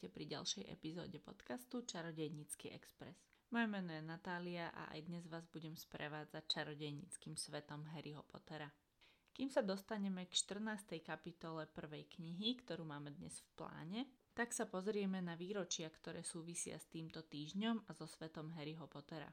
Vítajte pri ďalšej epizóde podcastu Čarodejnícky Express. Moje meno je Natália a aj dnes vás budem sprevádzať čarodejníckým svetom Harryho Pottera. Kým sa dostaneme k 14. kapitole prvej knihy, ktorú máme dnes v pláne, tak sa pozrieme na výročia, ktoré súvisia s týmto týždňom a so svetom Harryho Pottera.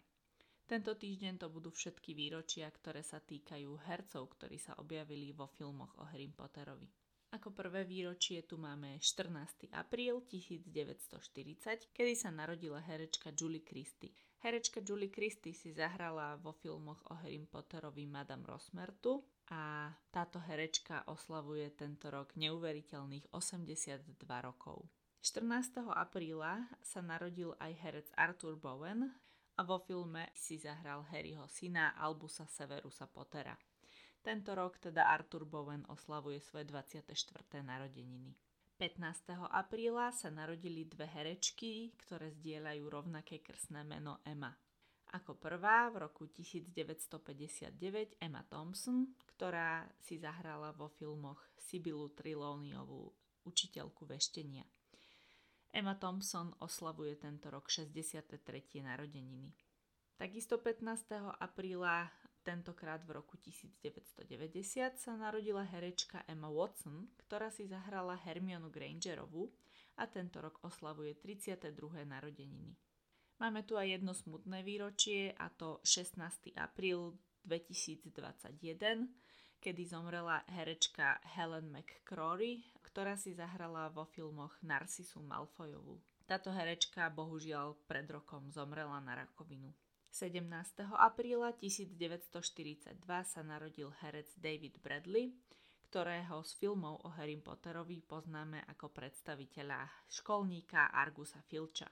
Tento týždeň to budú všetky výročia, ktoré sa týkajú hercov, ktorí sa objavili vo filmoch o Harry Potterovi. Ako prvé výročie tu máme 14. apríl 1940, kedy sa narodila herečka Julie Christie. Herečka Julie Christie si zahrala vo filmoch o Harry Potterovi Madame Rosmertu a táto herečka oslavuje tento rok neuveriteľných 82 rokov. 14. apríla sa narodil aj herec Arthur Bowen a vo filme si zahral Harryho syna Albusa Severusa Pottera. Tento rok teda Arthur Bowen oslavuje svoje 24. narodeniny. 15. apríla sa narodili dve herečky, ktoré zdieľajú rovnaké krsné meno Emma. Ako prvá v roku 1959 Emma Thompson, ktorá si zahrala vo filmoch Sibylu Trilóniovú učiteľku veštenia. Emma Thompson oslavuje tento rok 63. narodeniny. Takisto 15. apríla Tentokrát v roku 1990 sa narodila herečka Emma Watson, ktorá si zahrala Hermionu Grangerovú a tento rok oslavuje 32. narodeniny. Máme tu aj jedno smutné výročie a to 16. apríl 2021, kedy zomrela herečka Helen McCrory, ktorá si zahrala vo filmoch Narcisu Malfoyovú. Táto herečka bohužiaľ pred rokom zomrela na rakovinu. 17. apríla 1942 sa narodil herec David Bradley, ktorého z filmov o Harry Potterovi poznáme ako predstaviteľa školníka Argusa Filča.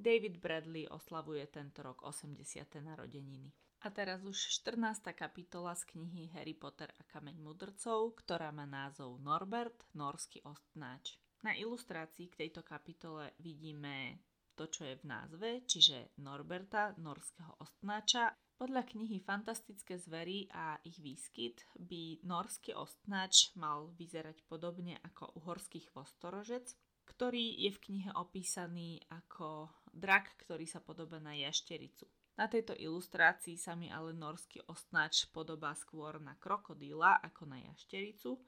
David Bradley oslavuje tento rok 80. narodeniny. A teraz už 14. kapitola z knihy Harry Potter a kameň mudrcov, ktorá má názov Norbert, norský ostnáč. Na ilustrácii k tejto kapitole vidíme to, čo je v názve, čiže Norberta, norského ostnáča. Podľa knihy Fantastické zvery a ich výskyt by norský ostnáč mal vyzerať podobne ako uhorský chvostorožec, ktorý je v knihe opísaný ako drak, ktorý sa podobá na jaštericu. Na tejto ilustrácii sa mi ale norský ostnáč podobá skôr na krokodíla ako na jaštericu,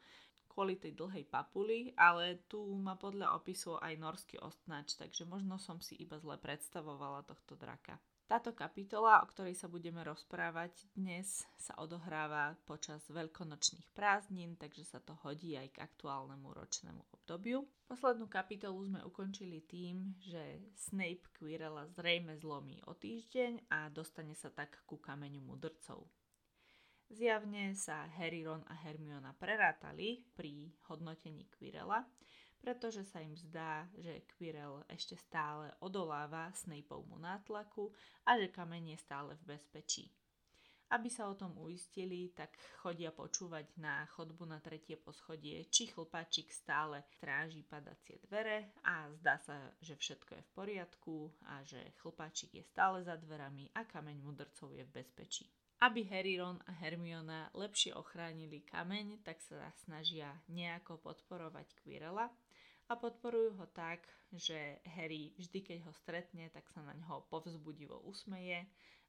kvôli tej dlhej papuli, ale tu má podľa opisu aj norský ostnač, takže možno som si iba zle predstavovala tohto draka. Táto kapitola, o ktorej sa budeme rozprávať dnes, sa odohráva počas veľkonočných prázdnin, takže sa to hodí aj k aktuálnemu ročnému obdobiu. Poslednú kapitolu sme ukončili tým, že Snape Quirrella zrejme zlomí o týždeň a dostane sa tak ku kameňu mudrcov. Zjavne sa Harry, Ron a Hermiona prerátali pri hodnotení Quirrella, pretože sa im zdá, že Quirrell ešte stále odoláva Snapeovmu nátlaku a že kameň je stále v bezpečí. Aby sa o tom uistili, tak chodia počúvať na chodbu na tretie poschodie, či chlpačik stále stráži padacie dvere a zdá sa, že všetko je v poriadku a že chlpačik je stále za dverami a kameň mudrcov je v bezpečí. Aby Harry, Ron a Hermiona lepšie ochránili kameň, tak sa snažia nejako podporovať Quirrella a podporujú ho tak, že Harry vždy, keď ho stretne, tak sa na ňo povzbudivo usmeje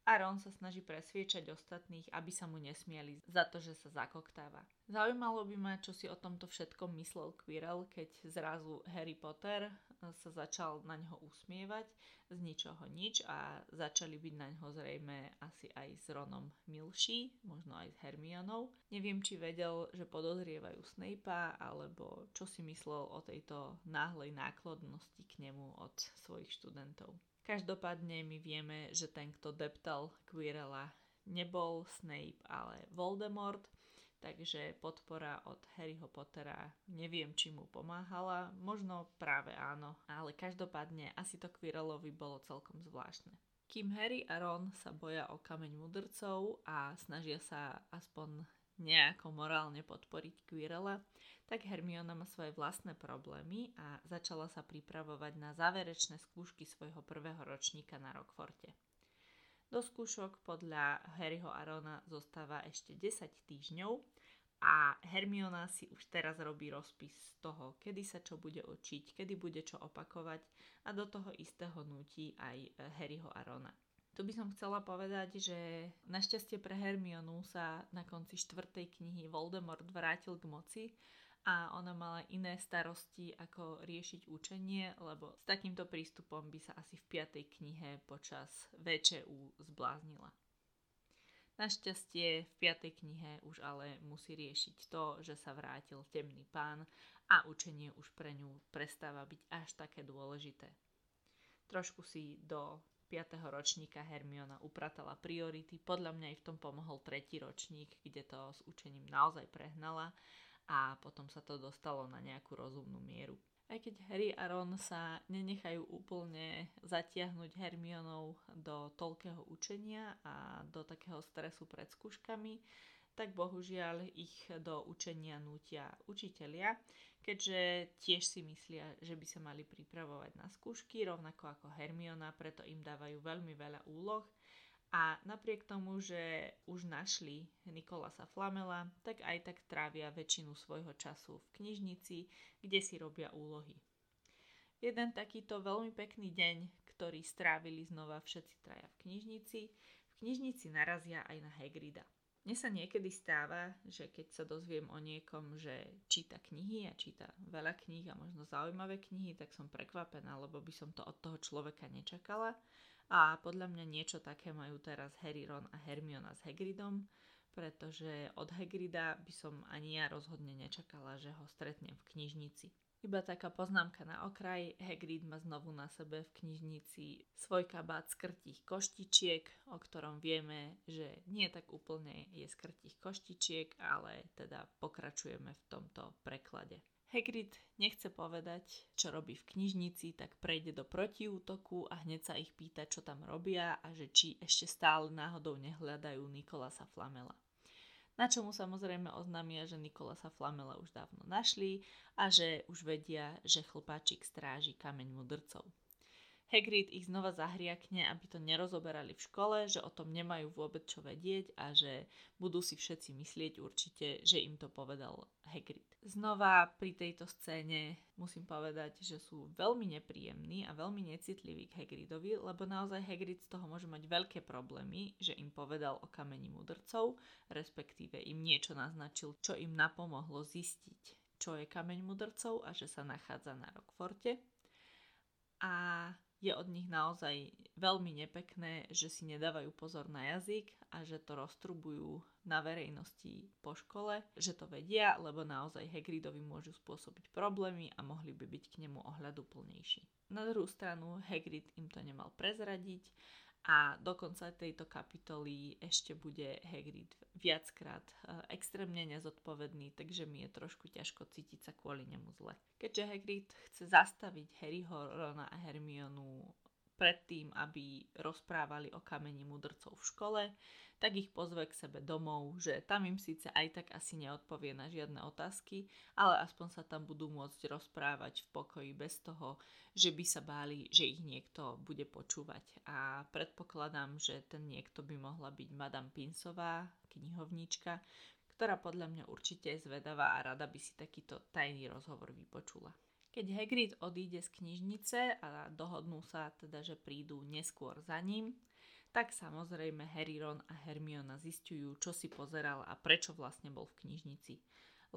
a Ron sa snaží presviečať ostatných, aby sa mu nesmieli za to, že sa zakoktáva. Zaujímalo by ma, čo si o tomto všetkom myslel Quirrell, keď zrazu Harry Potter eh, sa začal na ňo usmievať z ničoho nič a začali byť na ňo zrejme asi aj s Ronom milší, možno aj s Hermionou. Neviem, či vedel, že podozrievajú Snape'a, alebo čo si myslel o tejto náhlej náklodnosti k nemu od svojich študentov. Každopádne my vieme, že ten, kto deptal Quirrella, nebol Snape, ale Voldemort, takže podpora od Harryho Pottera neviem, či mu pomáhala, možno práve áno, ale každopádne asi to Quirrellovi bolo celkom zvláštne. Kým Harry a Ron sa boja o kameň mudrcov a snažia sa aspoň nejako morálne podporiť Quirrella, tak Hermiona má svoje vlastné problémy a začala sa pripravovať na záverečné skúšky svojho prvého ročníka na Rockforte. Do skúšok podľa Harryho Arona zostáva ešte 10 týždňov A Hermiona si už teraz robí rozpis toho, kedy sa čo bude učiť, kedy bude čo opakovať a do toho istého nutí aj Harryho a Rona. Tu by som chcela povedať, že našťastie pre Hermionu sa na konci štvrtej knihy Voldemort vrátil k moci a ona mala iné starosti, ako riešiť učenie, lebo s takýmto prístupom by sa asi v piatej knihe počas VČU zbláznila. Našťastie v piatej knihe už ale musí riešiť to, že sa vrátil temný pán a učenie už pre ňu prestáva byť až také dôležité. Trošku si do 5. ročníka Hermiona upratala priority. Podľa mňa aj v tom pomohol tretí ročník, kde to s učením naozaj prehnala a potom sa to dostalo na nejakú rozumnú mieru. Aj keď Harry a Ron sa nenechajú úplne zatiahnuť Hermionou do toľkého učenia a do takého stresu pred skúškami, tak bohužiaľ ich do učenia nútia učitelia, keďže tiež si myslia, že by sa mali pripravovať na skúšky, rovnako ako Hermiona, preto im dávajú veľmi veľa úloh a napriek tomu, že už našli Nikolasa Flamela, tak aj tak trávia väčšinu svojho času v knižnici, kde si robia úlohy. Jeden takýto veľmi pekný deň, ktorý strávili znova všetci traja v knižnici, v knižnici narazia aj na Hagrida. Mne sa niekedy stáva, že keď sa dozviem o niekom, že číta knihy a číta veľa kníh a možno zaujímavé knihy, tak som prekvapená, lebo by som to od toho človeka nečakala – a podľa mňa niečo také majú teraz Harry, Ron a Hermiona s Hagridom, pretože od Hagrida by som ani ja rozhodne nečakala, že ho stretnem v knižnici. Iba taká poznámka na okraj, Hagrid má znovu na sebe v knižnici svoj kabát skrtých koštičiek, o ktorom vieme, že nie tak úplne je skrtých koštičiek, ale teda pokračujeme v tomto preklade. Hagrid nechce povedať, čo robí v knižnici, tak prejde do protiútoku a hneď sa ich pýta, čo tam robia a že či ešte stále náhodou nehľadajú Nikolasa Flamela. Na čomu samozrejme oznámia, že Nikolasa Flamela už dávno našli a že už vedia, že chlpáčik stráži kameň mudrcov. Hagrid ich znova zahriakne, aby to nerozoberali v škole, že o tom nemajú vôbec čo vedieť a že budú si všetci myslieť určite, že im to povedal Hagrid. Znova pri tejto scéne musím povedať, že sú veľmi nepríjemní a veľmi necitliví k Hagridovi, lebo naozaj Hagrid z toho môže mať veľké problémy, že im povedal o kameni mudrcov, respektíve im niečo naznačil, čo im napomohlo zistiť, čo je kameň mudrcov a že sa nachádza na Rockforte. A je od nich naozaj veľmi nepekné, že si nedávajú pozor na jazyk a že to roztrubujú na verejnosti po škole, že to vedia, lebo naozaj Hagridovi môžu spôsobiť problémy a mohli by byť k nemu ohľaduplnejší. Na druhú stranu Hagrid im to nemal prezradiť a do konca tejto kapitoly ešte bude Hagrid viackrát eh, extrémne nezodpovedný, takže mi je trošku ťažko cítiť sa kvôli nemu zle. Keďže Hagrid chce zastaviť Harryho, Rona a Hermionu predtým, aby rozprávali o kameni mudrcov v škole, tak ich pozve k sebe domov, že tam im síce aj tak asi neodpovie na žiadne otázky, ale aspoň sa tam budú môcť rozprávať v pokoji bez toho, že by sa báli, že ich niekto bude počúvať. A predpokladám, že ten niekto by mohla byť Madame Pinsová, knihovníčka, ktorá podľa mňa určite je zvedavá a rada by si takýto tajný rozhovor vypočula. Keď Hagrid odíde z knižnice a dohodnú sa teda, že prídu neskôr za ním, tak samozrejme Harry, Ron a Hermiona zistujú, čo si pozeral a prečo vlastne bol v knižnici.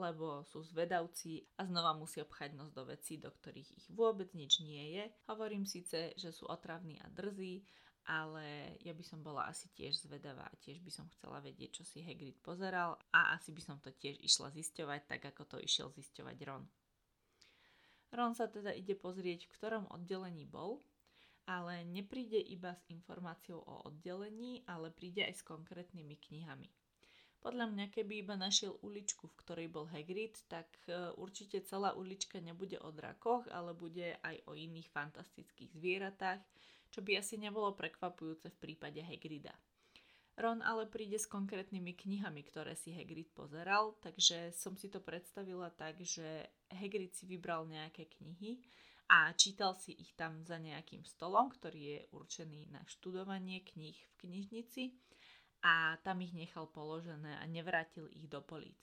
Lebo sú zvedavci a znova musia pchať nos do vecí, do ktorých ich vôbec nič nie je. Hovorím síce, že sú otravní a drzí, ale ja by som bola asi tiež zvedavá a tiež by som chcela vedieť, čo si Hagrid pozeral a asi by som to tiež išla zisťovať, tak ako to išiel zisťovať Ron. Ron sa teda ide pozrieť, v ktorom oddelení bol ale nepríde iba s informáciou o oddelení, ale príde aj s konkrétnymi knihami. Podľa mňa, keby iba našiel uličku, v ktorej bol Hagrid, tak e, určite celá ulička nebude o drakoch, ale bude aj o iných fantastických zvieratách, čo by asi nebolo prekvapujúce v prípade Hagrida. Ron ale príde s konkrétnymi knihami, ktoré si Hagrid pozeral, takže som si to predstavila tak, že Hagrid si vybral nejaké knihy a čítal si ich tam za nejakým stolom, ktorý je určený na študovanie kníh v knižnici a tam ich nechal položené a nevrátil ich do políc.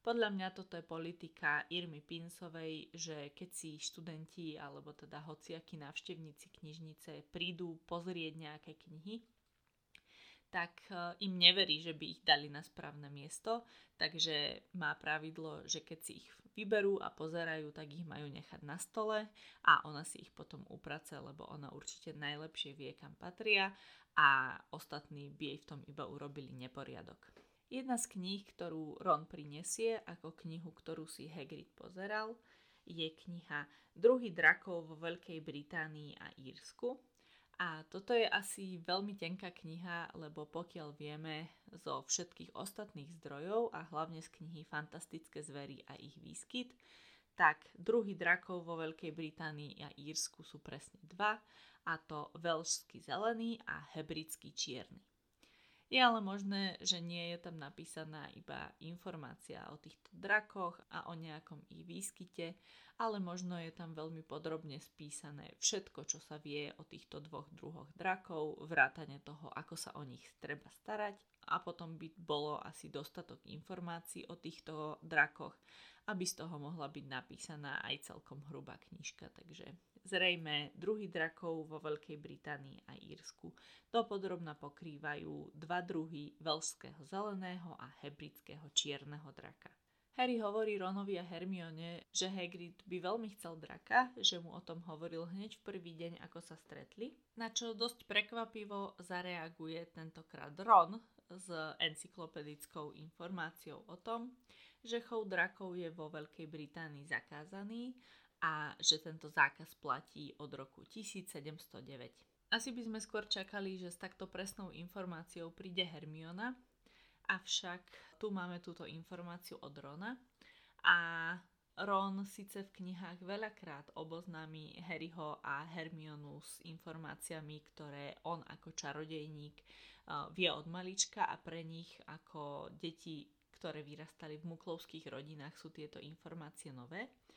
Podľa mňa toto je politika Irmy Pinsovej, že keď si študenti alebo teda hociakí návštevníci knižnice prídu pozrieť nejaké knihy, tak e, im neverí, že by ich dali na správne miesto, takže má pravidlo, že keď si ich vyberú a pozerajú, tak ich majú nechať na stole a ona si ich potom uprace, lebo ona určite najlepšie vie, kam patria a ostatní by jej v tom iba urobili neporiadok. Jedna z kníh, ktorú Ron prinesie ako knihu, ktorú si Hagrid pozeral, je kniha Druhý drakov vo Veľkej Británii a Írsku a toto je asi veľmi tenká kniha, lebo pokiaľ vieme zo všetkých ostatných zdrojov a hlavne z knihy Fantastické zvery a ich výskyt, tak druhý drakov vo Veľkej Británii a Írsku sú presne dva, a to veľšský zelený a hebridský čierny. Je ale možné, že nie je tam napísaná iba informácia o týchto drakoch a o nejakom ich výskyte, ale možno je tam veľmi podrobne spísané všetko, čo sa vie o týchto dvoch druhoch drakov, vrátane toho, ako sa o nich treba starať a potom by bolo asi dostatok informácií o týchto drakoch, aby z toho mohla byť napísaná aj celkom hrubá knižka, takže Zrejme druhý drakov vo Veľkej Británii a Írsku dopodrobna pokrývajú dva druhy veľského zeleného a hebridského čierneho draka. Harry hovorí Ronovi a Hermione, že Hagrid by veľmi chcel draka, že mu o tom hovoril hneď v prvý deň, ako sa stretli, na čo dosť prekvapivo zareaguje tentokrát Ron s encyklopedickou informáciou o tom, že chov drakov je vo Veľkej Británii zakázaný a že tento zákaz platí od roku 1709. Asi by sme skôr čakali, že s takto presnou informáciou príde Hermiona, avšak tu máme túto informáciu od Rona a Ron síce v knihách veľakrát oboznámi Harryho a Hermionu s informáciami, ktoré on ako čarodejník vie od malička a pre nich ako deti, ktoré vyrastali v muklovských rodinách, sú tieto informácie nové.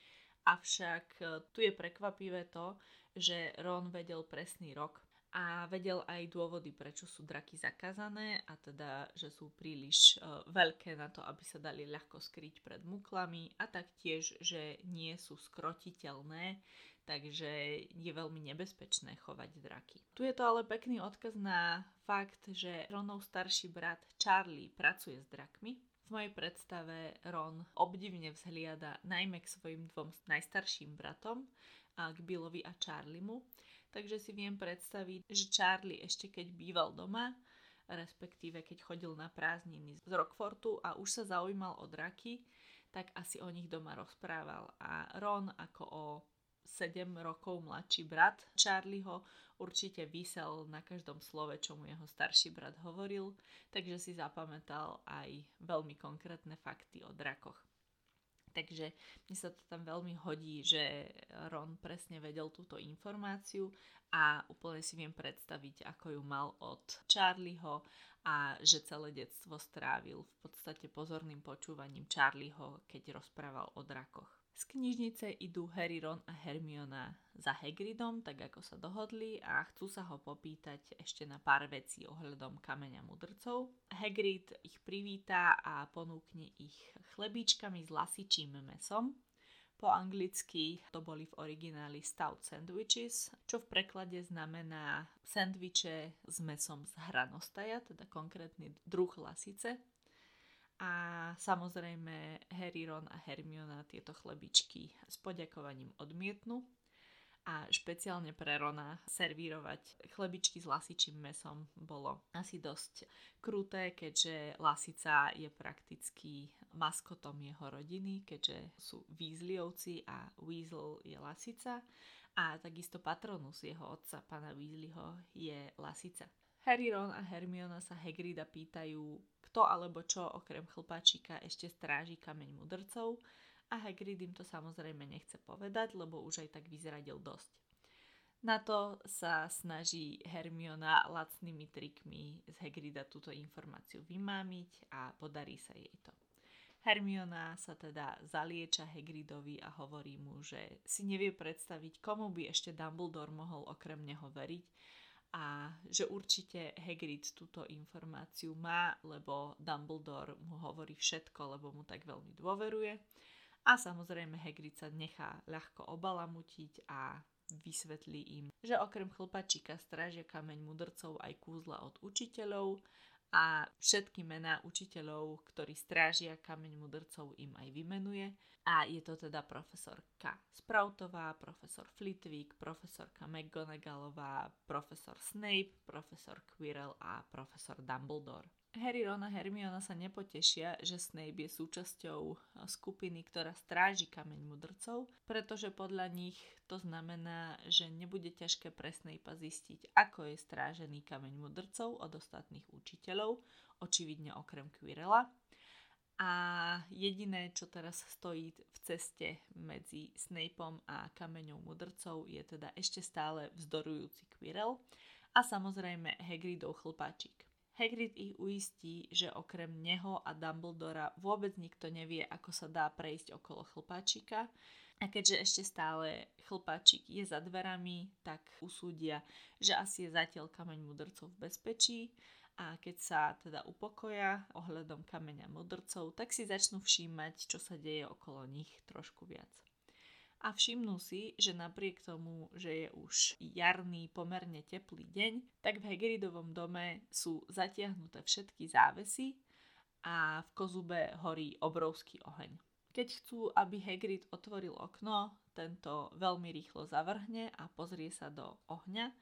Avšak e, tu je prekvapivé to, že Ron vedel presný rok a vedel aj dôvody, prečo sú draky zakázané a teda, že sú príliš uh, veľké na to, aby sa dali ľahko skryť pred muklami a taktiež, že nie sú skrotiteľné, takže je veľmi nebezpečné chovať draky. Tu je to ale pekný odkaz na fakt, že Ronov starší brat Charlie pracuje s drakmi mojej predstave Ron obdivne vzhliada najmä k svojim dvom najstarším bratom, a k Billovi a Charliemu. Takže si viem predstaviť, že Charlie ešte keď býval doma, respektíve keď chodil na prázdniny z Rockfortu a už sa zaujímal o draky, tak asi o nich doma rozprával. A Ron ako o 7 rokov mladší brat Charlieho určite vysel na každom slove, čo mu jeho starší brat hovoril, takže si zapamätal aj veľmi konkrétne fakty o drakoch. Takže mi sa to tam veľmi hodí, že Ron presne vedel túto informáciu a úplne si viem predstaviť, ako ju mal od Charlieho a že celé detstvo strávil v podstate pozorným počúvaním Charlieho, keď rozprával o drakoch. Z knižnice idú Harry, Ron a Hermiona za Hagridom, tak ako sa dohodli a chcú sa ho popýtať ešte na pár vecí ohľadom kameňa mudrcov. Hagrid ich privítá a ponúkne ich chlebičkami s lasičím mesom. Po anglicky to boli v origináli stout sandwiches, čo v preklade znamená sandviče s mesom z hranostaja, teda konkrétny druh lasice. A samozrejme Harry, Ron a Hermiona tieto chlebičky s poďakovaním odmietnú a špeciálne pre Rona servírovať chlebičky s lasičím mesom bolo asi dosť kruté, keďže lasica je prakticky maskotom jeho rodiny, keďže sú Weasleyovci a Weasel je lasica a takisto patronus jeho otca, pana Weasleyho, je lasica. Harry, Ron a Hermiona sa Hagrida pýtajú, kto alebo čo okrem chlpačíka ešte stráži kameň mudrcov a Hagrid im to samozrejme nechce povedať, lebo už aj tak vyzradil dosť. Na to sa snaží Hermiona lacnými trikmi z Hagrida túto informáciu vymámiť a podarí sa jej to. Hermiona sa teda zalieča Hagridovi a hovorí mu, že si nevie predstaviť, komu by ešte Dumbledore mohol okrem neho veriť a že určite Hagrid túto informáciu má, lebo Dumbledore mu hovorí všetko, lebo mu tak veľmi dôveruje. A samozrejme Hagrid sa nechá ľahko obalamutiť a vysvetlí im, že okrem chlpačíka strážia kameň mudrcov aj kúzla od učiteľov a všetky mená učiteľov, ktorí strážia kameň mudrcov im aj vymenuje. A je to teda profesorka Sproutová, profesor Flitwick, profesorka McGonagallová, profesor Snape, profesor Quirrell a profesor Dumbledore. Harry, Ron a Hermiona sa nepotešia, že Snape je súčasťou eh, skupiny, ktorá stráži kameň mudrcov, pretože podľa nich to znamená, že nebude ťažké pre Snape zistiť, ako je strážený kameň mudrcov od ostatných učiteľov, očividne okrem Quirrella. A jediné, čo teraz stojí v ceste medzi Snapeom a kameňou mudrcov, je teda ešte stále vzdorujúci Quirrell a samozrejme Hagridov chlpáčik. Hagrid ich uistí, že okrem neho a Dumbledora vôbec nikto nevie, ako sa dá prejsť okolo chlpáčika. A keďže ešte stále chlpáčik je za dverami, tak usúdia, že asi je zatiaľ kameň mudrcov v bezpečí a keď sa teda upokoja ohľadom kameňa mudrcov, tak si začnú všímať, čo sa deje okolo nich trošku viac a všimnú si, že napriek tomu, že je už jarný pomerne teplý deň, tak v Hagridovom dome sú zatiahnuté všetky závesy a v kozube horí obrovský oheň. Keď chcú, aby Hagrid otvoril okno, tento veľmi rýchlo zavrhne a pozrie sa do ohňa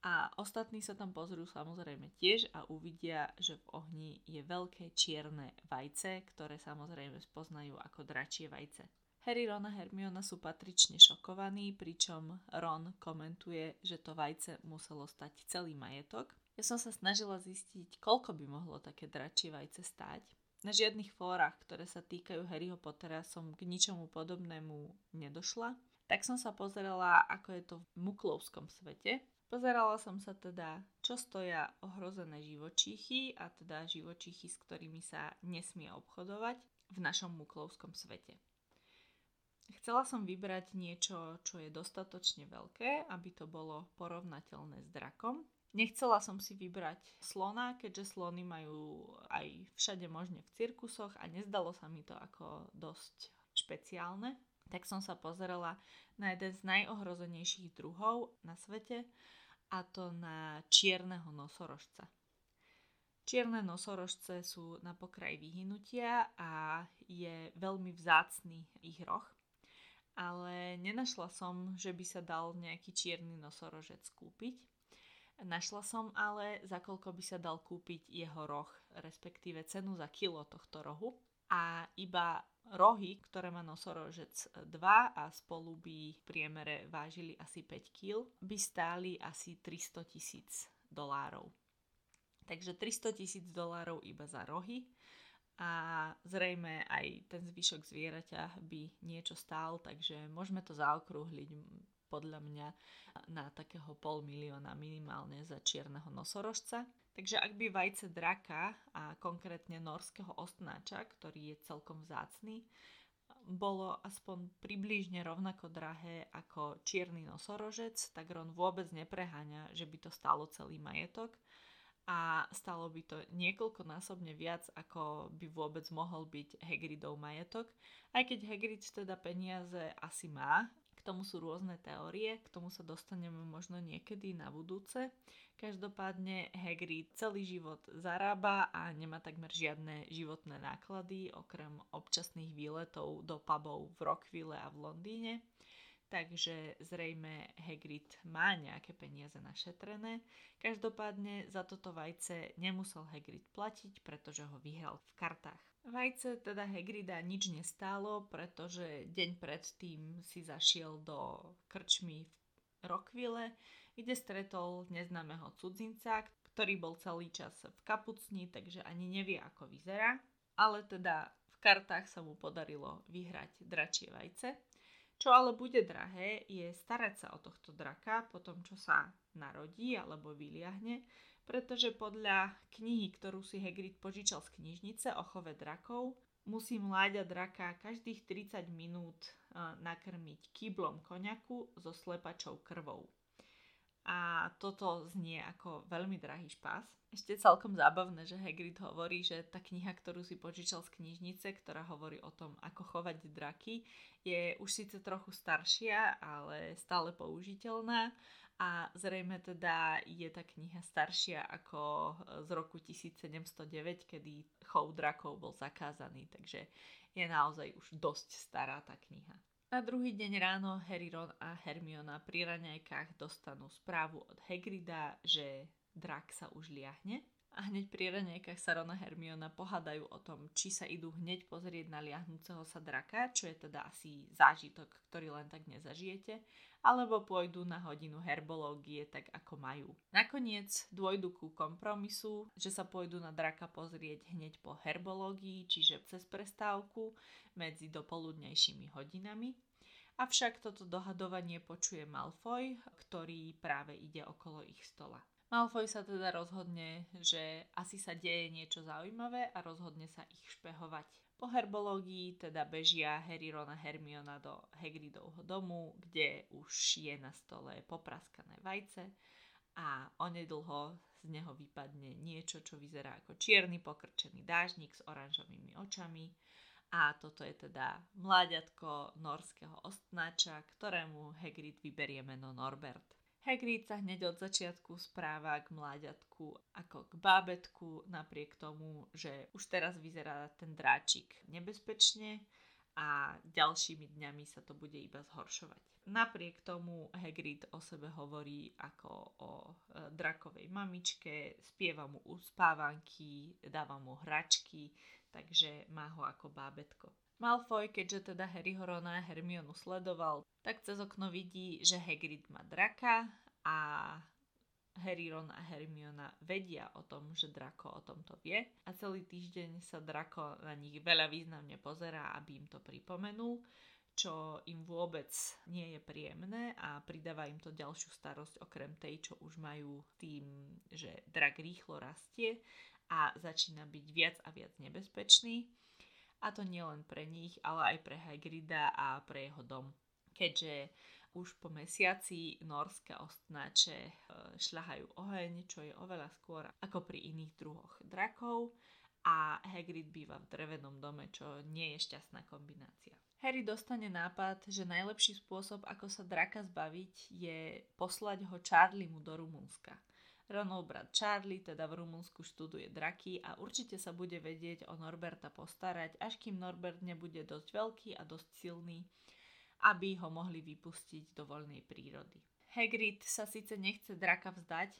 a ostatní sa tam pozrú samozrejme tiež a uvidia, že v ohni je veľké čierne vajce, ktoré samozrejme spoznajú ako dračie vajce. Harry, Ron a Hermiona sú patrične šokovaní, pričom Ron komentuje, že to vajce muselo stať celý majetok. Ja som sa snažila zistiť, koľko by mohlo také dračie vajce stáť. Na žiadnych fórach, ktoré sa týkajú Harryho Pottera, som k ničomu podobnému nedošla. Tak som sa pozerala, ako je to v muklovskom svete. Pozerala som sa teda, čo stoja ohrozené živočíchy a teda živočíchy, s ktorými sa nesmie obchodovať v našom muklovskom svete. Chcela som vybrať niečo, čo je dostatočne veľké, aby to bolo porovnateľné s drakom. Nechcela som si vybrať slona, keďže slony majú aj všade možne v cirkusoch a nezdalo sa mi to ako dosť špeciálne. Tak som sa pozerala na jeden z najohrozenejších druhov na svete a to na čierneho nosorožca. Čierne nosorožce sú na pokraji vyhynutia a je veľmi vzácný ich roh ale nenašla som, že by sa dal nejaký čierny nosorožec kúpiť. Našla som ale, za koľko by sa dal kúpiť jeho roh, respektíve cenu za kilo tohto rohu. A iba rohy, ktoré má nosorožec 2 a spolu by v priemere vážili asi 5 kg, by stáli asi 300 tisíc dolárov. Takže 300 tisíc dolárov iba za rohy a zrejme aj ten zvyšok zvieraťa by niečo stál, takže môžeme to zaokrúhliť podľa mňa na takého pol milióna minimálne za čierneho nosorožca. Takže ak by vajce draka a konkrétne norského ostnáča, ktorý je celkom vzácný, bolo aspoň približne rovnako drahé ako čierny nosorožec, tak Ron vôbec nepreháňa, že by to stalo celý majetok a stalo by to niekoľkonásobne viac, ako by vôbec mohol byť Hagridov majetok. Aj keď Hagrid teda peniaze asi má, k tomu sú rôzne teórie, k tomu sa dostaneme možno niekedy na budúce. Každopádne Hagrid celý život zarába a nemá takmer žiadne životné náklady, okrem občasných výletov do pubov v Rockville a v Londýne takže zrejme Hagrid má nejaké peniaze našetrené. Každopádne za toto vajce nemusel Hagrid platiť, pretože ho vyhral v kartách. Vajce teda Hagrida nič nestálo, pretože deň predtým si zašiel do krčmy v Rockville, kde stretol neznámeho cudzinca, ktorý bol celý čas v kapucni, takže ani nevie, ako vyzerá. Ale teda v kartách sa mu podarilo vyhrať dračie vajce. Čo ale bude drahé, je starať sa o tohto draka po tom, čo sa narodí alebo vyliahne, pretože podľa knihy, ktorú si Hagrid požičal z knižnice o chove drakov, musí mláďa draka každých 30 minút nakrmiť kýblom koniaku so slepačou krvou. A toto znie ako veľmi drahý špás. Ešte celkom zábavné, že Hagrid hovorí, že tá kniha, ktorú si požičal z knižnice, ktorá hovorí o tom, ako chovať draky, je už síce trochu staršia, ale stále použiteľná a zrejme teda je tá kniha staršia ako z roku 1709, kedy chov drakov bol zakázaný, takže je naozaj už dosť stará tá kniha. Na druhý deň ráno Harry, Ron a Hermiona pri raňajkách dostanú správu od Hagrida, že drak sa už liahne a hneď pri ranejkách sa Ron a Hermiona pohádajú o tom, či sa idú hneď pozrieť na liahnúceho sa draka, čo je teda asi zážitok, ktorý len tak nezažijete, alebo pôjdu na hodinu herbológie tak ako majú. Nakoniec dôjdu ku kompromisu, že sa pôjdu na draka pozrieť hneď po herbológii, čiže cez prestávku medzi dopoludnejšími hodinami. Avšak toto dohadovanie počuje Malfoy, ktorý práve ide okolo ich stola. Malfoy sa teda rozhodne, že asi sa deje niečo zaujímavé a rozhodne sa ich špehovať. Po herbológii teda bežia Harry, Ron a Hermiona do Hagridovho domu, kde už je na stole popraskané vajce a onedlho z neho vypadne niečo, čo vyzerá ako čierny pokrčený dážnik s oranžovými očami. A toto je teda mláďatko norského ostnáča, ktorému Hagrid vyberie meno Norbert. Hagrid sa hneď od začiatku správa k mláďatku ako k bábetku, napriek tomu, že už teraz vyzerá ten dráčik nebezpečne a ďalšími dňami sa to bude iba zhoršovať. Napriek tomu Hagrid o sebe hovorí ako o e, drakovej mamičke, spieva mu uspávanky, dáva mu hračky, takže má ho ako bábetko. Malfoy, keďže teda Harryho Rona a Hermionu sledoval, tak cez okno vidí, že Hagrid má draka a Harry, Ron a Hermiona vedia o tom, že Drako o tomto vie. A celý týždeň sa Drako na nich veľa významne pozerá, aby im to pripomenul, čo im vôbec nie je príjemné a pridáva im to ďalšiu starosť okrem tej, čo už majú tým, že drak rýchlo rastie a začína byť viac a viac nebezpečný a to nielen pre nich, ale aj pre Hagrida a pre jeho dom. Keďže už po mesiaci norské ostnáče e, šľahajú oheň, čo je oveľa skôr ako pri iných druhoch drakov a Hagrid býva v drevenom dome, čo nie je šťastná kombinácia. Harry dostane nápad, že najlepší spôsob, ako sa draka zbaviť, je poslať ho Charliemu do Rumunska – Ronov brat Charlie teda v Rumunsku študuje draky a určite sa bude vedieť o Norberta postarať, až kým Norbert nebude dosť veľký a dosť silný, aby ho mohli vypustiť do voľnej prírody. Hagrid sa síce nechce draka vzdať,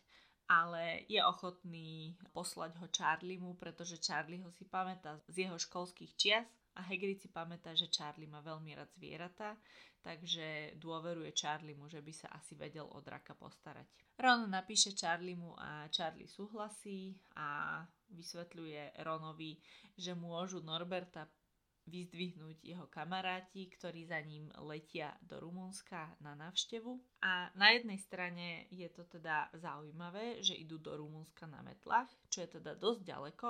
ale je ochotný poslať ho Charliemu, pretože Charlie ho si pamätá z jeho školských čias a Hagrid si pamätá, že Charlie má veľmi rád zvieratá, takže dôveruje Charliemu, že by sa asi vedel o draka postarať. Ron napíše Charliemu a Charlie súhlasí a vysvetľuje Ronovi, že môžu Norberta vyzdvihnúť jeho kamaráti, ktorí za ním letia do Rumunska na návštevu. A na jednej strane je to teda zaujímavé, že idú do Rumunska na metlách, čo je teda dosť ďaleko,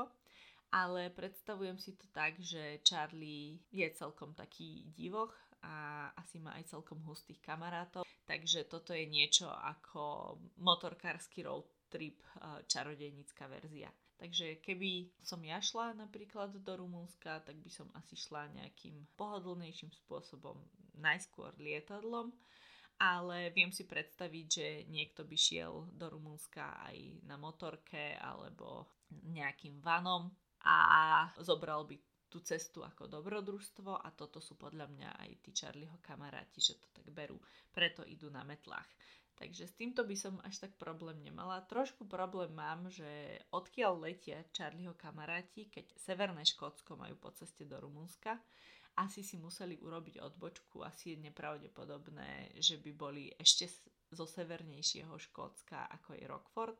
ale predstavujem si to tak, že Charlie je celkom taký divoch a asi má aj celkom hustých kamarátov, takže toto je niečo ako motorkársky road trip čarodejnícka verzia. Takže keby som ja šla napríklad do Rumunska, tak by som asi šla nejakým pohodlnejším spôsobom, najskôr lietadlom, ale viem si predstaviť, že niekto by šiel do Rumunska aj na motorke alebo nejakým vanom a zobral by tú cestu ako dobrodružstvo a toto sú podľa mňa aj tí Charlieho kamaráti, že to tak berú, preto idú na metlách. Takže s týmto by som až tak problém nemala. Trošku problém mám, že odkiaľ letia Charlieho kamaráti, keď Severné Škótsko majú po ceste do Rumunska, asi si museli urobiť odbočku, asi je nepravdepodobné, že by boli ešte zo severnejšieho Škótska ako je Rockford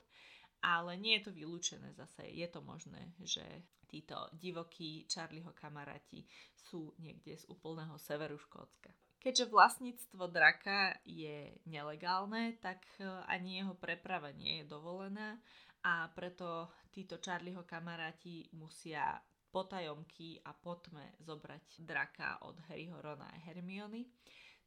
ale nie je to vylúčené zase. Je to možné, že títo divokí Charlieho kamaráti sú niekde z úplného severu Škótska. Keďže vlastníctvo draka je nelegálne, tak e, ani jeho preprava nie je dovolená a preto títo Charlieho kamaráti musia potajomky a potme zobrať draka od Harryho, Rona a Hermiony.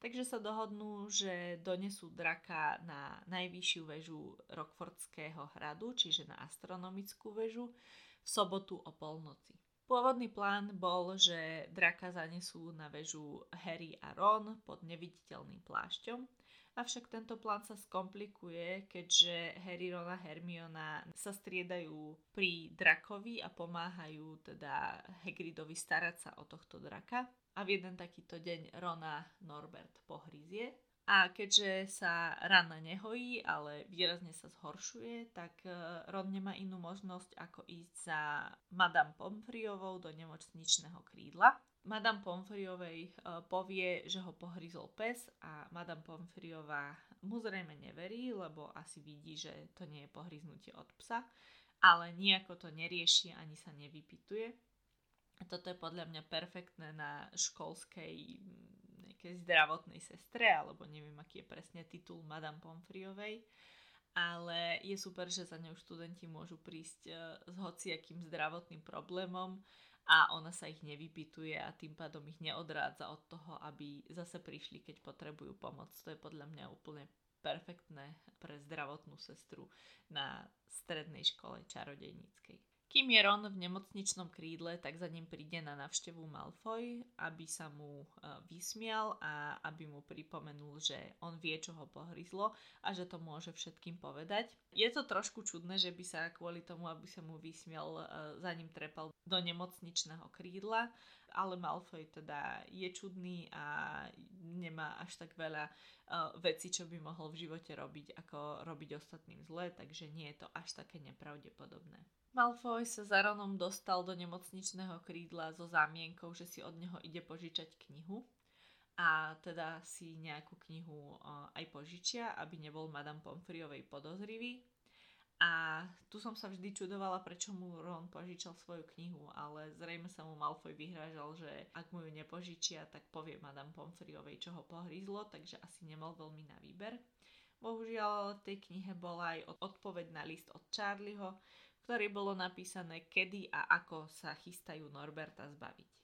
Takže sa dohodnú, že donesú draka na najvyššiu väžu Rockfordského hradu, čiže na astronomickú väžu, v sobotu o polnoci. Pôvodný plán bol, že draka zanesú na väžu Harry a Ron pod neviditeľným plášťom, avšak tento plán sa skomplikuje, keďže Harry, Ron a Hermiona sa striedajú pri drakovi a pomáhajú teda Hagridovi starať sa o tohto draka a v jeden takýto deň Rona Norbert pohryzie. A keďže sa rana nehojí, ale výrazne sa zhoršuje, tak e, Ron nemá inú možnosť ako ísť za Madame Pomfriovou do nemocničného krídla. Madame Pomfriovej e, povie, že ho pohryzol pes a Madame Pomfriová mu zrejme neverí, lebo asi vidí, že to nie je pohryznutie od psa, ale nejako to nerieši ani sa nevypituje. Toto je podľa mňa perfektné na školskej nejakej zdravotnej sestre, alebo neviem, aký je presne titul Madame Pomfriovej. Ale je super, že za ňou študenti môžu prísť e, s hociakým zdravotným problémom a ona sa ich nevypituje a tým pádom ich neodrádza od toho, aby zase prišli, keď potrebujú pomoc. To je podľa mňa úplne perfektné pre zdravotnú sestru na strednej škole čarodejníckej. Kým je Ron v nemocničnom krídle, tak za ním príde na navštevu Malfoy, aby sa mu e, vysmial a aby mu pripomenul, že on vie, čo ho pohryzlo a že to môže všetkým povedať. Je to trošku čudné, že by sa kvôli tomu, aby sa mu vysmial, e, za ním trepal do nemocničného krídla, ale Malfoy teda je čudný a nemá až tak veľa uh, vecí, čo by mohol v živote robiť, ako robiť ostatným zle, takže nie je to až také nepravdepodobné. Malfoy sa za Ronom dostal do nemocničného krídla so zámienkou, že si od neho ide požičať knihu a teda si nejakú knihu aj požičia, aby nebol Madame Pomfriovej podozrivý. A tu som sa vždy čudovala, prečo mu Ron požičal svoju knihu, ale zrejme sa mu Malfoy vyhrážal, že ak mu ju nepožičia, tak povie Madame Pomfriovej, čo ho pohrízlo, takže asi nemal veľmi na výber. Bohužiaľ, v tej knihe bola aj odpoveď na list od Charlieho, ktorý bolo napísané, kedy a ako sa chystajú Norberta zbaviť.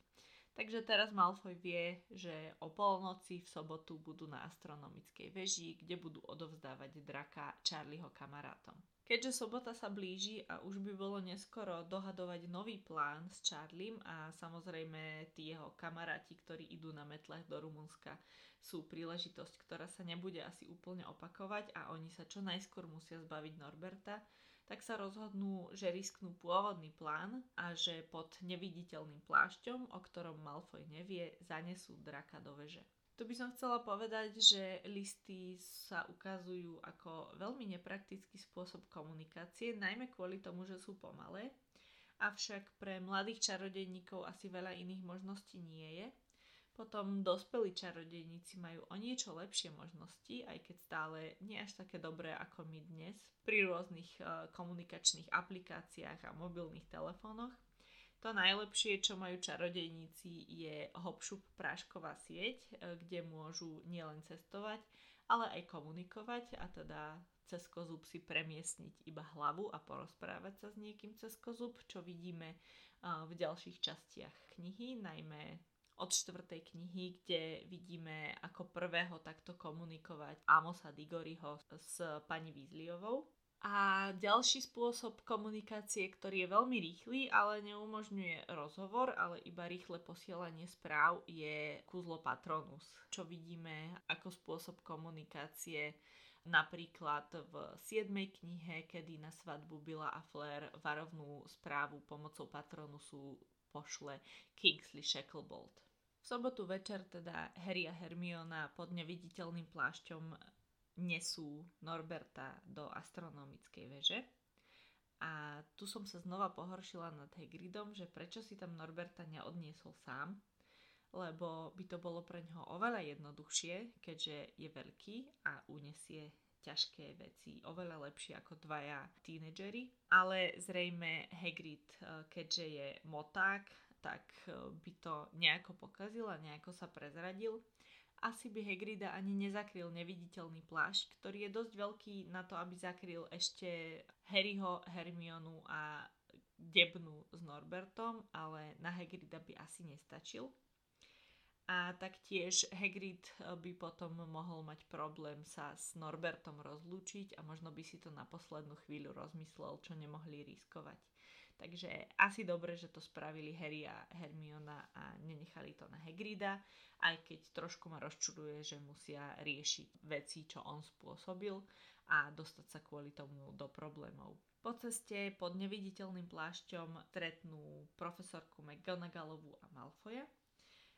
Takže teraz Malfoy vie, že o polnoci v sobotu budú na astronomickej veži, kde budú odovzdávať draka Charlieho kamarátom. Keďže sobota sa blíži a už by bolo neskoro dohadovať nový plán s Charliem a samozrejme tí jeho kamaráti, ktorí idú na metlech do Rumunska, sú príležitosť, ktorá sa nebude asi úplne opakovať a oni sa čo najskôr musia zbaviť Norberta, tak sa rozhodnú, že risknú pôvodný plán a že pod neviditeľným plášťom, o ktorom Malfoy nevie, zanesú draka do veže. Tu by som chcela povedať, že listy sa ukazujú ako veľmi nepraktický spôsob komunikácie, najmä kvôli tomu, že sú pomalé. Avšak pre mladých čarodejníkov asi veľa iných možností nie je potom dospelí čarodejníci majú o niečo lepšie možnosti, aj keď stále nie až také dobré ako my dnes, pri rôznych uh, komunikačných aplikáciách a mobilných telefónoch. To najlepšie, čo majú čarodejníci, je hopšup prášková sieť, uh, kde môžu nielen cestovať, ale aj komunikovať a teda cez kozub si premiesniť iba hlavu a porozprávať sa s niekým cez kozub, čo vidíme uh, v ďalších častiach knihy, najmä od štvrtej knihy, kde vidíme ako prvého takto komunikovať Amosa Digoriho s pani Weasleyovou. A ďalší spôsob komunikácie, ktorý je veľmi rýchly, ale neumožňuje rozhovor, ale iba rýchle posielanie správ, je kúzlo Patronus, čo vidíme ako spôsob komunikácie napríklad v 7. knihe, kedy na svadbu Billa a Flair varovnú správu pomocou Patronusu pošle Kingsley Shacklebolt. V sobotu večer teda Harry a Hermiona pod neviditeľným plášťom nesú Norberta do astronomickej veže. A tu som sa znova pohoršila nad Hagridom, že prečo si tam Norberta neodniesol sám, lebo by to bolo pre ňoho oveľa jednoduchšie, keďže je veľký a unesie ťažké veci oveľa lepšie ako dvaja tínedžeri. Ale zrejme Hagrid, eh, keďže je moták, tak e, by to nejako pokazil a nejako sa prezradil. Asi by Hagrida ani nezakryl neviditeľný plášť, ktorý je dosť veľký na to, aby zakryl ešte Harryho, Hermionu a Debnu s Norbertom, ale na Hagrida by asi nestačil. a taktiež Hagrid eh, by potom mohol mať problém sa s Norbertom rozlúčiť a možno by si to na poslednú chvíľu rozmyslel, čo nemohli riskovať. Takže asi dobre, že to spravili Harry a Hermiona a nenechali to na Hagrida, aj keď trošku ma rozčuduje, že musia riešiť veci, čo on spôsobil a dostať sa kvôli tomu do problémov. Po ceste pod neviditeľným plášťom stretnú profesorku McGonagallovú a Malfoja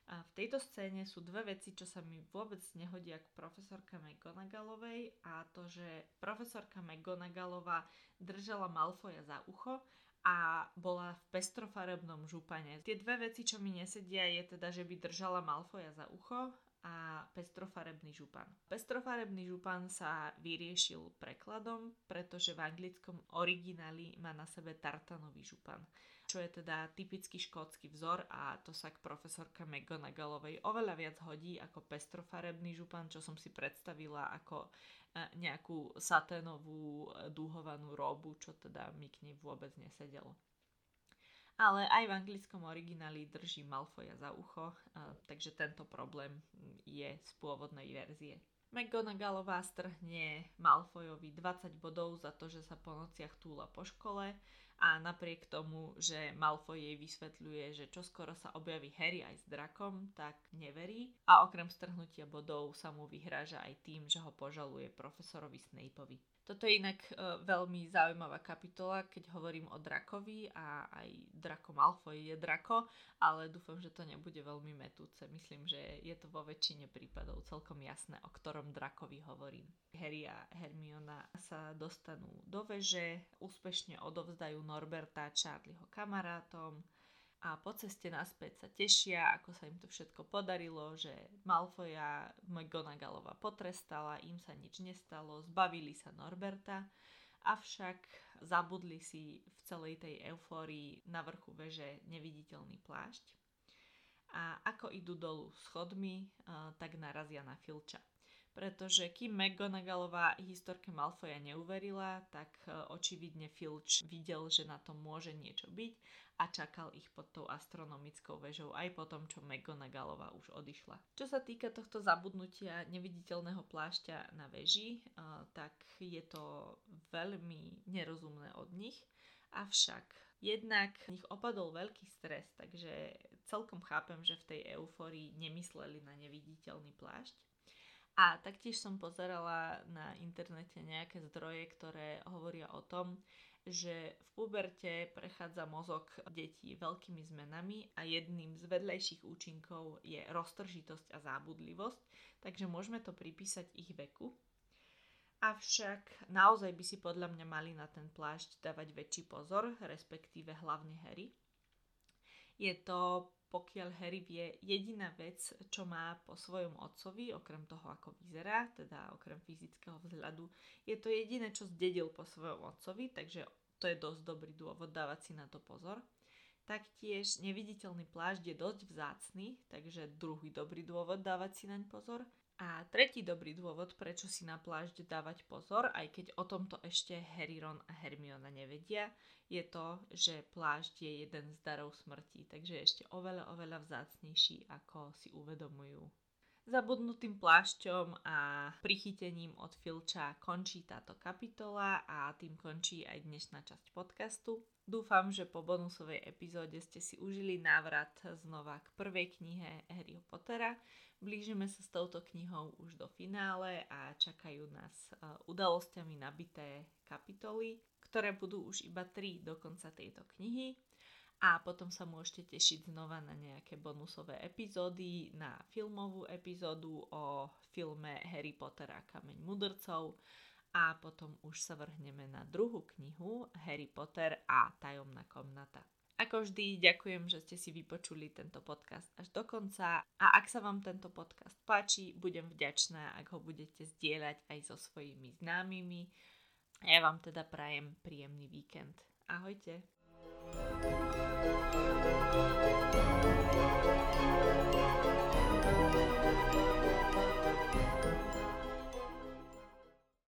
a v tejto scéne sú dve veci, čo sa mi vôbec nehodia k profesorke McGonagallovej a to, že profesorka McGonagallová držala Malfoja za ucho a bola v pestrofarebnom župane. Tie dve veci, čo mi nesedia, je teda, že by držala Malfoja za ucho a pestrofarebný župan. Pestrofarebný župan sa vyriešil prekladom, pretože v anglickom origináli má na sebe tartanový župan čo je teda typický škótsky vzor a to sa k profesorke McGonagallovej oveľa viac hodí ako pestrofarebný župan, čo som si predstavila ako e, nejakú saténovú e, dúhovanú robu, čo teda mi k nej vôbec nesedelo. Ale aj v anglickom origináli drží Malfoja za ucho, e, takže tento problém je z pôvodnej verzie. McGonagallová strhne Malfojovi 20 bodov za to, že sa po nociach túla po škole a napriek tomu, že Malfoy jej vysvetľuje, že čoskoro sa objaví Harry aj s drakom, tak neverí a okrem strhnutia bodov sa mu vyhráža aj tým, že ho požaluje profesorovi Snapeovi. Toto je inak e, veľmi zaujímavá kapitola, keď hovorím o drakovi a aj Draco Malfoy je drako, ale dúfam, že to nebude veľmi metúce. Myslím, že je to vo väčšine prípadov celkom jasné, o ktorom drakovi hovorím. Harry a Hermiona sa dostanú do veže, úspešne odovzdajú Norberta Charlieho kamarátom, a po ceste naspäť sa tešia, ako sa im to všetko podarilo, že Malfoja McGonagallova potrestala, im sa nič nestalo, zbavili sa Norberta, avšak zabudli si v celej tej eufórii na vrchu veže neviditeľný plášť. A ako idú dolu schodmi, tak narazia na Filča pretože kým McGonagallová historke Malfoja neuverila, tak e, očividne Filch videl, že na tom môže niečo byť a čakal ich pod tou astronomickou väžou aj po tom, čo McGonagallová už odišla. Čo sa týka tohto zabudnutia neviditeľného plášťa na veži, e, tak je to veľmi nerozumné od nich, avšak jednak nich opadol veľký stres, takže celkom chápem, že v tej eufórii nemysleli na neviditeľný plášť a taktiež som pozerala na internete nejaké zdroje, ktoré hovoria o tom, že v puberte prechádza mozog detí veľkými zmenami a jedným z vedlejších účinkov je roztržitosť a zábudlivosť, takže môžeme to pripísať ich veku. Avšak naozaj by si podľa mňa mali na ten plášť dávať väčší pozor, respektíve hlavne Harry. Je to pokiaľ Harry vie jediná vec, čo má po svojom otcovi, okrem toho, ako vyzerá, teda okrem fyzického vzhľadu, je to jediné, čo zdedil po svojom otcovi, takže to je dosť dobrý dôvod dávať si na to pozor. Taktiež neviditeľný plášť je dosť vzácny, takže druhý dobrý dôvod dávať si naň pozor. A tretí dobrý dôvod, prečo si na plášť dávať pozor, aj keď o tomto ešte Harry, Ron a Hermiona nevedia, je to, že plášť je jeden z darov smrti, takže je ešte oveľa, oveľa vzácnejší, ako si uvedomujú. Zabudnutým plášťom a prichytením od Filča končí táto kapitola a tým končí aj dnešná časť podcastu. Dúfam, že po bonusovej epizóde ste si užili návrat znova k prvej knihe Harryho Pottera. Blížime sa s touto knihou už do finále a čakajú nás e, udalosťami nabité kapitoly, ktoré budú už iba tri do konca tejto knihy. A potom sa môžete tešiť znova na nejaké bonusové epizódy, na filmovú epizódu o filme Harry Potter a Kameň mudrcov a potom už sa vrhneme na druhú knihu Harry Potter a tajomná komnata. Ako vždy, ďakujem, že ste si vypočuli tento podcast až do konca a ak sa vám tento podcast páči, budem vďačná, ak ho budete zdieľať aj so svojimi známymi. A ja vám teda prajem príjemný víkend. Ahojte.